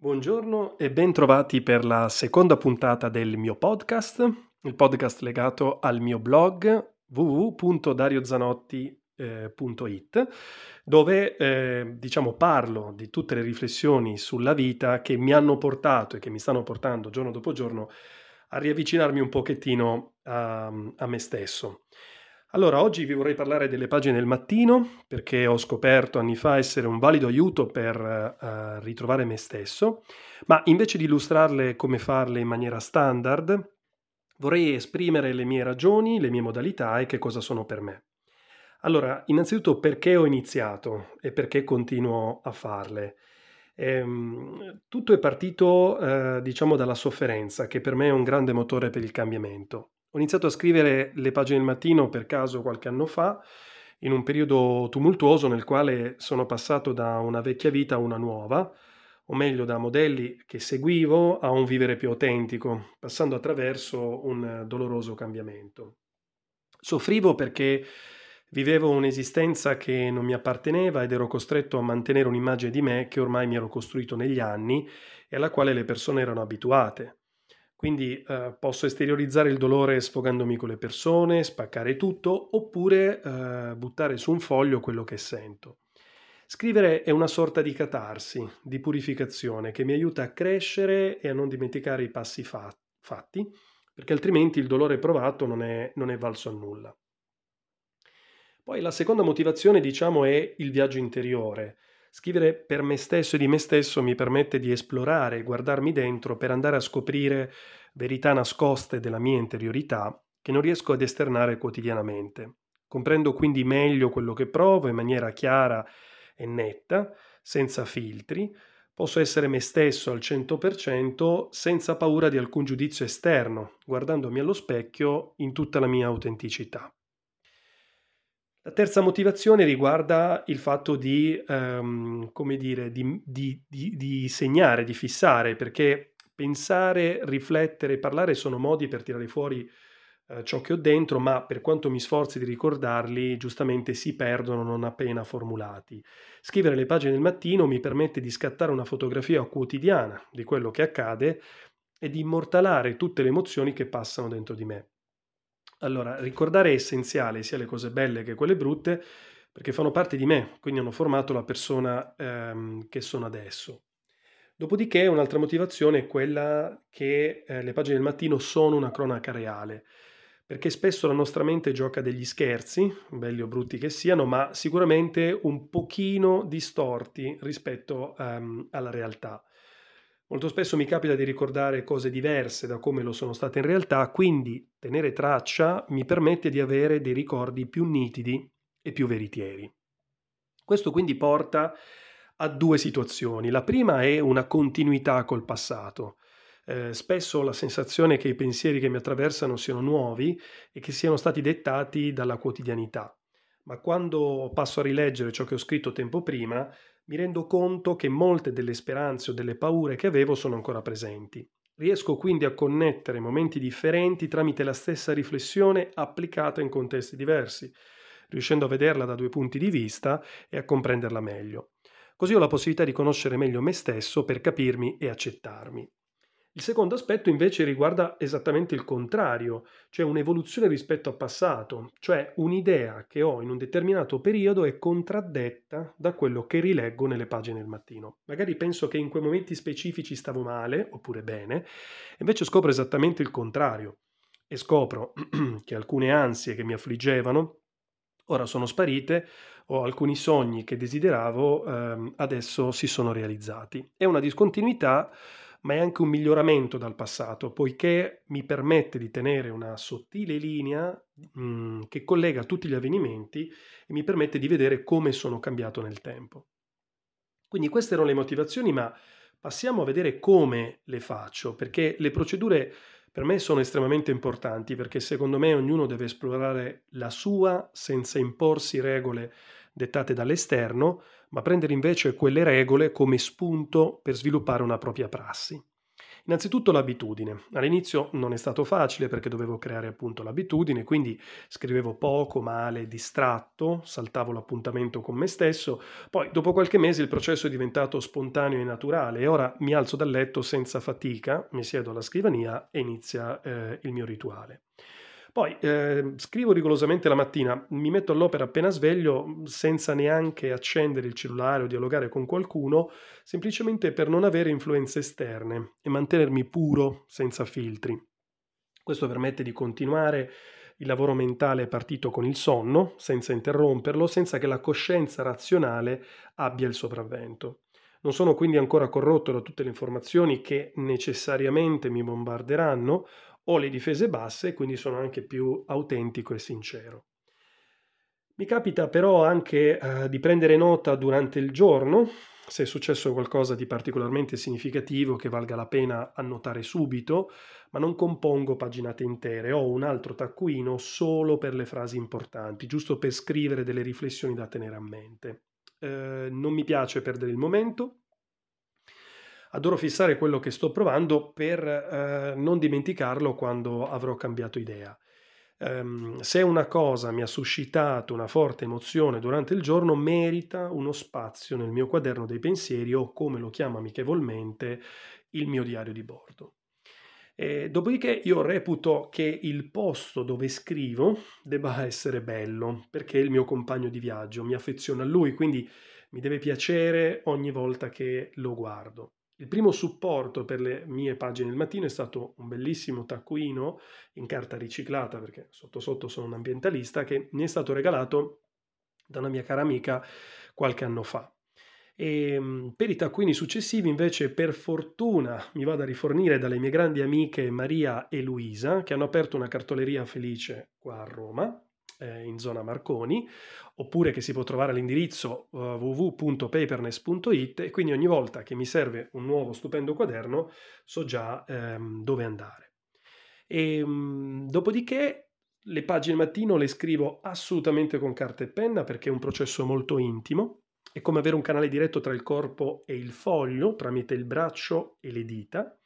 Buongiorno e ben trovati per la seconda puntata del mio podcast, il podcast legato al mio blog www.dariozanotti.it dove eh, diciamo parlo di tutte le riflessioni sulla vita che mi hanno portato e che mi stanno portando giorno dopo giorno a riavvicinarmi un pochettino a, a me stesso. Allora, oggi vi vorrei parlare delle pagine del mattino perché ho scoperto anni fa essere un valido aiuto per uh, ritrovare me stesso, ma invece di illustrarle come farle in maniera standard, vorrei esprimere le mie ragioni, le mie modalità e che cosa sono per me. Allora, innanzitutto perché ho iniziato e perché continuo a farle. Ehm, tutto è partito, eh, diciamo, dalla sofferenza, che per me è un grande motore per il cambiamento. Ho iniziato a scrivere le pagine del mattino per caso qualche anno fa, in un periodo tumultuoso nel quale sono passato da una vecchia vita a una nuova, o meglio da modelli che seguivo a un vivere più autentico, passando attraverso un doloroso cambiamento. Soffrivo perché vivevo un'esistenza che non mi apparteneva ed ero costretto a mantenere un'immagine di me che ormai mi ero costruito negli anni e alla quale le persone erano abituate. Quindi eh, posso esteriorizzare il dolore sfogandomi con le persone, spaccare tutto, oppure eh, buttare su un foglio quello che sento. Scrivere è una sorta di catarsi, di purificazione, che mi aiuta a crescere e a non dimenticare i passi fa- fatti, perché altrimenti il dolore provato non è, non è valso a nulla. Poi la seconda motivazione, diciamo, è il viaggio interiore, Scrivere per me stesso e di me stesso mi permette di esplorare, guardarmi dentro per andare a scoprire verità nascoste della mia interiorità che non riesco ad esternare quotidianamente. Comprendo quindi meglio quello che provo in maniera chiara e netta, senza filtri, posso essere me stesso al 100% senza paura di alcun giudizio esterno, guardandomi allo specchio in tutta la mia autenticità. La terza motivazione riguarda il fatto di, um, come dire, di, di, di, di segnare, di fissare, perché pensare, riflettere, parlare sono modi per tirare fuori uh, ciò che ho dentro, ma per quanto mi sforzi di ricordarli, giustamente si perdono non appena formulati. Scrivere le pagine del mattino mi permette di scattare una fotografia quotidiana di quello che accade e di immortalare tutte le emozioni che passano dentro di me. Allora, ricordare è essenziale, sia le cose belle che quelle brutte, perché fanno parte di me, quindi hanno formato la persona ehm, che sono adesso. Dopodiché un'altra motivazione è quella che eh, le pagine del mattino sono una cronaca reale, perché spesso la nostra mente gioca degli scherzi, belli o brutti che siano, ma sicuramente un pochino distorti rispetto ehm, alla realtà. Molto spesso mi capita di ricordare cose diverse da come lo sono state in realtà, quindi tenere traccia mi permette di avere dei ricordi più nitidi e più veritieri. Questo quindi porta a due situazioni. La prima è una continuità col passato. Eh, spesso ho la sensazione che i pensieri che mi attraversano siano nuovi e che siano stati dettati dalla quotidianità. Ma quando passo a rileggere ciò che ho scritto tempo prima, mi rendo conto che molte delle speranze o delle paure che avevo sono ancora presenti. Riesco quindi a connettere momenti differenti tramite la stessa riflessione applicata in contesti diversi, riuscendo a vederla da due punti di vista e a comprenderla meglio. Così ho la possibilità di conoscere meglio me stesso per capirmi e accettarmi. Il secondo aspetto invece riguarda esattamente il contrario, cioè un'evoluzione rispetto al passato, cioè un'idea che ho in un determinato periodo è contraddetta da quello che rileggo nelle pagine del mattino. Magari penso che in quei momenti specifici stavo male, oppure bene, invece scopro esattamente il contrario e scopro che alcune ansie che mi affliggevano ora sono sparite o alcuni sogni che desideravo ehm, adesso si sono realizzati. È una discontinuità ma è anche un miglioramento dal passato, poiché mi permette di tenere una sottile linea mh, mm, che collega tutti gli avvenimenti e mi permette di vedere come sono cambiato nel tempo. Quindi queste erano le motivazioni, ma passiamo a vedere come le faccio, perché le procedure per me sono estremamente importanti, perché secondo me ognuno deve esplorare la sua senza imporsi regole dettate dall'esterno, ma prendere invece quelle regole come spunto per sviluppare una propria prassi. Innanzitutto l'abitudine. All'inizio non è stato facile perché dovevo creare appunto l'abitudine, quindi scrivevo poco, male, distratto, saltavo l'appuntamento con me stesso. Poi dopo qualche mese il processo è diventato spontaneo e naturale e ora mi alzo dal letto senza fatica, mi siedo alla scrivania e inizia eh, il mio rituale. Poi eh, scrivo rigorosamente la mattina, mi metto all'opera appena sveglio senza neanche accendere il cellulare o dialogare con qualcuno, semplicemente per non avere influenze esterne e mantenermi puro senza filtri. Questo permette di continuare il lavoro mentale partito con il sonno, senza interromperlo, senza che la coscienza razionale abbia il sopravvento. Non sono quindi ancora corrotto da tutte le informazioni che necessariamente mi bombarderanno, ho le difese basse, quindi sono anche più autentico e sincero. Mi capita però anche eh, di prendere nota durante il giorno, se è successo qualcosa di particolarmente significativo che valga la pena annotare subito, ma non compongo paginate intere, ho un altro taccuino solo per le frasi importanti, giusto per scrivere delle riflessioni da tenere a mente. Eh, non mi piace perdere il momento, adoro fissare quello che sto provando per eh, non dimenticarlo quando avrò cambiato idea. Um, se una cosa mi ha suscitato una forte emozione durante il giorno, merita uno spazio nel mio quaderno dei pensieri o, come lo chiamo amichevolmente, il mio diario di bordo. E dopodiché io reputo che il posto dove scrivo debba essere bello, perché è il mio compagno di viaggio, mi affeziono a lui, quindi mi deve piacere ogni volta che lo guardo. Il primo supporto per le mie pagine del mattino è stato un bellissimo taccuino in carta riciclata, perché sotto sotto sono un ambientalista, che mi è stato regalato da una mia cara amica qualche anno fa. E ehm, per i taccuini successivi invece per fortuna mi vado a rifornire dalle mie grandi amiche Maria e Luisa che hanno aperto una cartoleria felice qua a Roma eh, in zona Marconi, oppure che si può trovare all'indirizzo uh, www.paperness.it e quindi ogni volta che mi serve un nuovo stupendo quaderno so già ehm, dove andare. E, um, dopodiché le pagine mattino le scrivo assolutamente con carta e penna perché è un processo molto intimo, è come avere un canale diretto tra il corpo e il foglio tramite il braccio e le dita.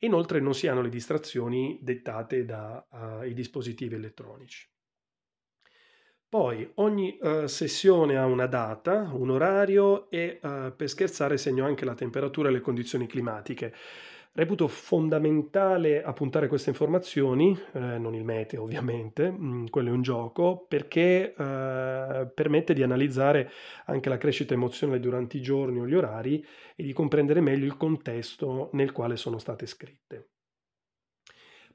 Inoltre non si hanno le distrazioni dettate dai uh, dispositivi elettronici. Poi ogni uh, sessione ha una data, un orario e uh, per scherzare segno anche la temperatura e le condizioni climatiche. Reputo fondamentale appuntare queste informazioni, eh, non il meteo ovviamente, mh, mm, quello è un gioco, perché eh, permette di analizzare anche la crescita emozionale durante i giorni o gli orari e di comprendere meglio il contesto nel quale sono state scritte.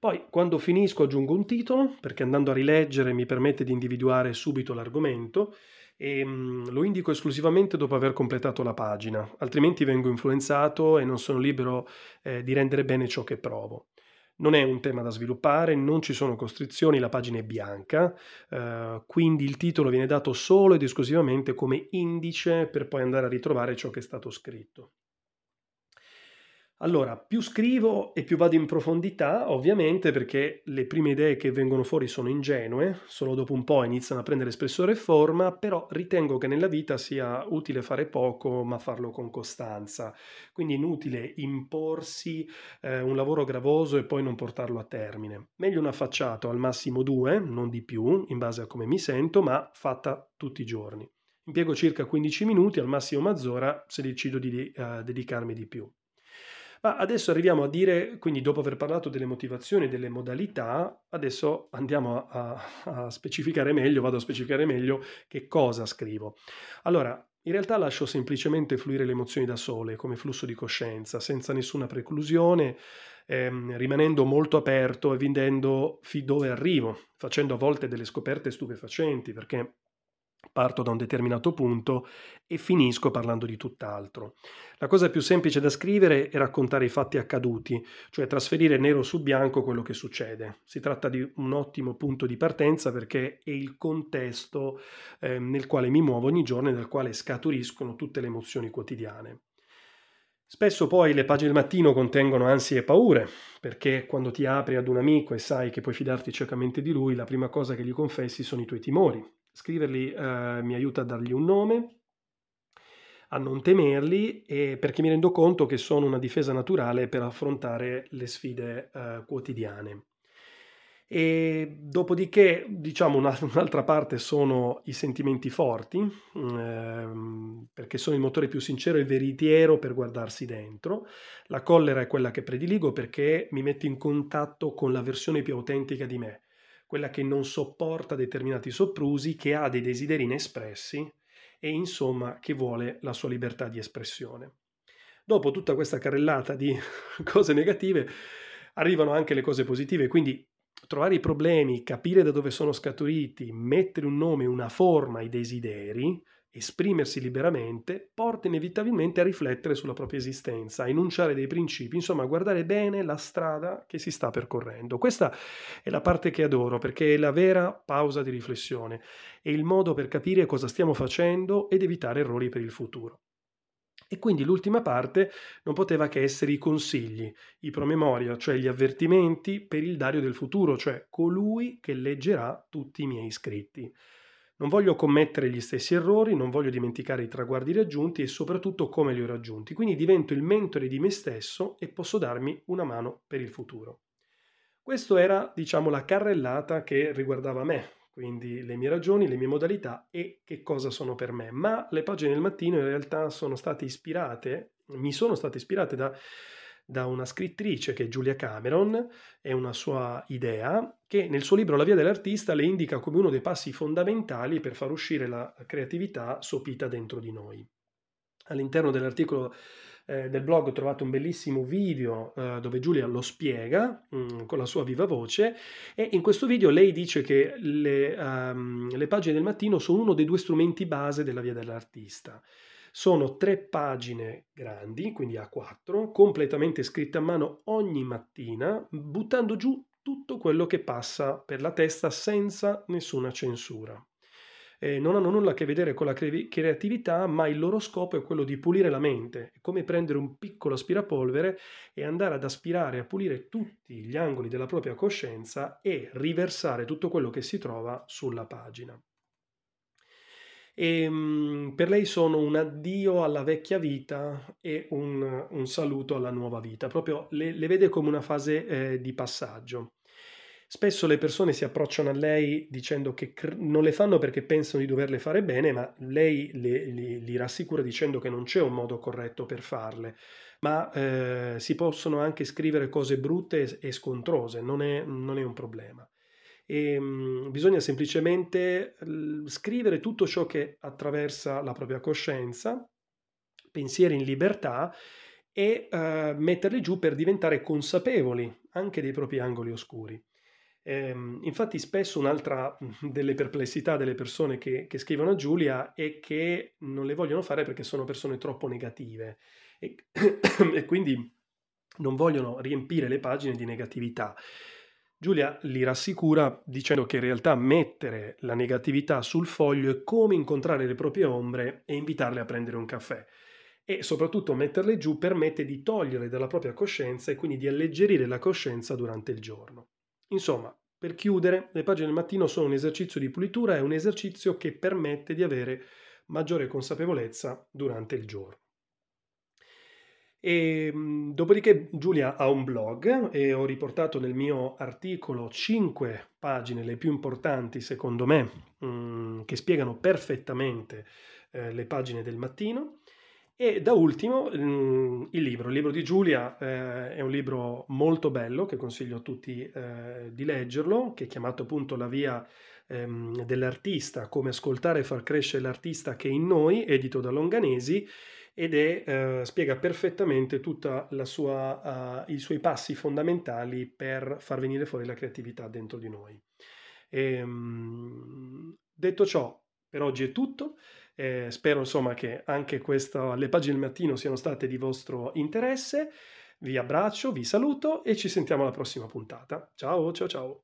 Poi, quando finisco, aggiungo un titolo, perché andando a rileggere mi permette di individuare subito l'argomento e mh, mm, lo indico esclusivamente dopo aver completato la pagina, altrimenti vengo influenzato e non sono libero eh, di rendere bene ciò che provo. Non è un tema da sviluppare, non ci sono costrizioni, la pagina è bianca, eh, quindi il titolo viene dato solo ed esclusivamente come indice per poi andare a ritrovare ciò che è stato scritto. Allora, più scrivo e più vado in profondità, ovviamente perché le prime idee che vengono fuori sono ingenue, solo dopo un po' iniziano a prendere spessore e forma, però ritengo che nella vita sia utile fare poco ma farlo con costanza. Quindi inutile imporsi eh, un lavoro gravoso e poi non portarlo a termine. Meglio una facciata, al massimo due, non di più, in base a come mi sento, ma fatta tutti i giorni. Impiego circa 15 minuti, al massimo mezz'ora, se decido di uh, dedicarmi di più. Ma adesso arriviamo a dire, quindi dopo aver parlato delle motivazioni e delle modalità, adesso andiamo a, a, specificare meglio, vado a specificare meglio che cosa scrivo. Allora, in realtà lascio semplicemente fluire le emozioni da sole, come flusso di coscienza, senza nessuna preclusione, ehm, rimanendo molto aperto e vedendo fin dove arrivo, facendo a volte delle scoperte stupefacenti, perché parto da un determinato punto e finisco parlando di tutt'altro. La cosa più semplice da scrivere è raccontare i fatti accaduti, cioè trasferire nero su bianco quello che succede. Si tratta di un ottimo punto di partenza perché è il contesto eh, nel quale mi muovo ogni giorno e dal quale scaturiscono tutte le emozioni quotidiane. Spesso poi le pagine del mattino contengono ansie e paure, perché quando ti apri ad un amico e sai che puoi fidarti ciecamente di lui, la prima cosa che gli confessi sono i tuoi timori, Scriverli eh, mi aiuta a dargli un nome, a non temerli e perché mi rendo conto che sono una difesa naturale per affrontare le sfide eh, quotidiane. E dopodiché, diciamo, un'altra parte sono i sentimenti forti, ehm, perché sono il motore più sincero e veritiero per guardarsi dentro. La collera è quella che prediligo perché mi mette in contatto con la versione più autentica di me, quella che non sopporta determinati soprusi, che ha dei desideri inespressi e insomma che vuole la sua libertà di espressione. Dopo tutta questa carrellata di cose negative arrivano anche le cose positive, quindi trovare i problemi, capire da dove sono scaturiti, mettere un nome, una forma ai desideri, esprimersi liberamente, porta inevitabilmente a riflettere sulla propria esistenza, a enunciare dei principi, insomma a guardare bene la strada che si sta percorrendo. Questa è la parte che adoro perché è la vera pausa di riflessione, è il modo per capire cosa stiamo facendo ed evitare errori per il futuro. E quindi l'ultima parte non poteva che essere i consigli, i promemoria, cioè gli avvertimenti per il Dario del futuro, cioè colui che leggerà tutti i miei scritti. Non voglio commettere gli stessi errori, non voglio dimenticare i traguardi raggiunti e soprattutto come li ho raggiunti. Quindi divento il mentore di me stesso e posso darmi una mano per il futuro. Questo era, diciamo, la carrellata che riguardava me, quindi le mie ragioni, le mie modalità e che cosa sono per me. Ma le pagine del mattino in realtà sono state ispirate, mi sono state ispirate da, da una scrittrice che è Giulia Cameron, è una sua idea, che nel suo libro La via dell'artista le indica come uno dei passi fondamentali per far uscire la creatività sopita dentro di noi. All'interno dell'articolo eh, del blog trovate un bellissimo video eh, dove Giulia lo spiega mh, mm, con la sua viva voce e in questo video lei dice che le, um, le pagine del mattino sono uno dei due strumenti base della via dell'artista. Sono tre pagine grandi, quindi A4, completamente scritte a mano ogni mattina, buttando giù tutto quello che passa per la testa senza nessuna censura eh, non hanno nulla a che vedere con la creatività, ma il loro scopo è quello di pulire la mente, è come prendere un piccolo aspirapolvere e andare ad aspirare a pulire tutti gli angoli della propria coscienza e riversare tutto quello che si trova sulla pagina. E, ehm, per lei sono un addio alla vecchia vita e un, un saluto alla nuova vita, proprio le, le vede come una fase eh, di passaggio. Spesso le persone si approcciano a lei dicendo che cr- non le fanno perché pensano di doverle fare bene, ma lei le, li, li rassicura dicendo che non c'è un modo corretto per farle, ma eh, si possono anche scrivere cose brutte e, scontrose, non è, non è un problema. E, mh, mm, bisogna semplicemente scrivere tutto ciò che attraversa la propria coscienza, pensieri in libertà e uh, metterli giù per diventare consapevoli anche dei propri angoli oscuri. Ehm, infatti spesso un'altra delle perplessità delle persone che, che, scrivono a Giulia è che non le vogliono fare perché sono persone troppo negative e, e quindi non vogliono riempire le pagine di negatività. Giulia li rassicura dicendo che in realtà mettere la negatività sul foglio è come incontrare le proprie ombre e invitarle a prendere un caffè. E soprattutto metterle giù permette di togliere dalla propria coscienza e quindi di alleggerire la coscienza durante il giorno. Insomma, per chiudere, le pagine del mattino sono un esercizio di pulitura e un esercizio che permette di avere maggiore consapevolezza durante il giorno. E, ehm, dopodiché Giulia ha un blog e ho riportato nel mio articolo 5 pagine, le più importanti secondo me, mh, mm, che spiegano perfettamente eh, le pagine del mattino. E da ultimo mm, il libro, il libro di Giulia eh, è un libro molto bello che consiglio a tutti eh, di leggerlo, che è chiamato appunto La via ehm, dell'artista, come ascoltare e far crescere l'artista che è in noi, edito da Longanesi ed è, eh, spiega perfettamente tutti uh, i suoi passi fondamentali per far venire fuori la creatività dentro di noi. E, um, detto ciò, per oggi è tutto. Eh, spero insomma che anche questo, le pagine del mattino siano state di vostro interesse. Vi abbraccio, vi saluto e ci sentiamo alla prossima puntata. Ciao, ciao, ciao.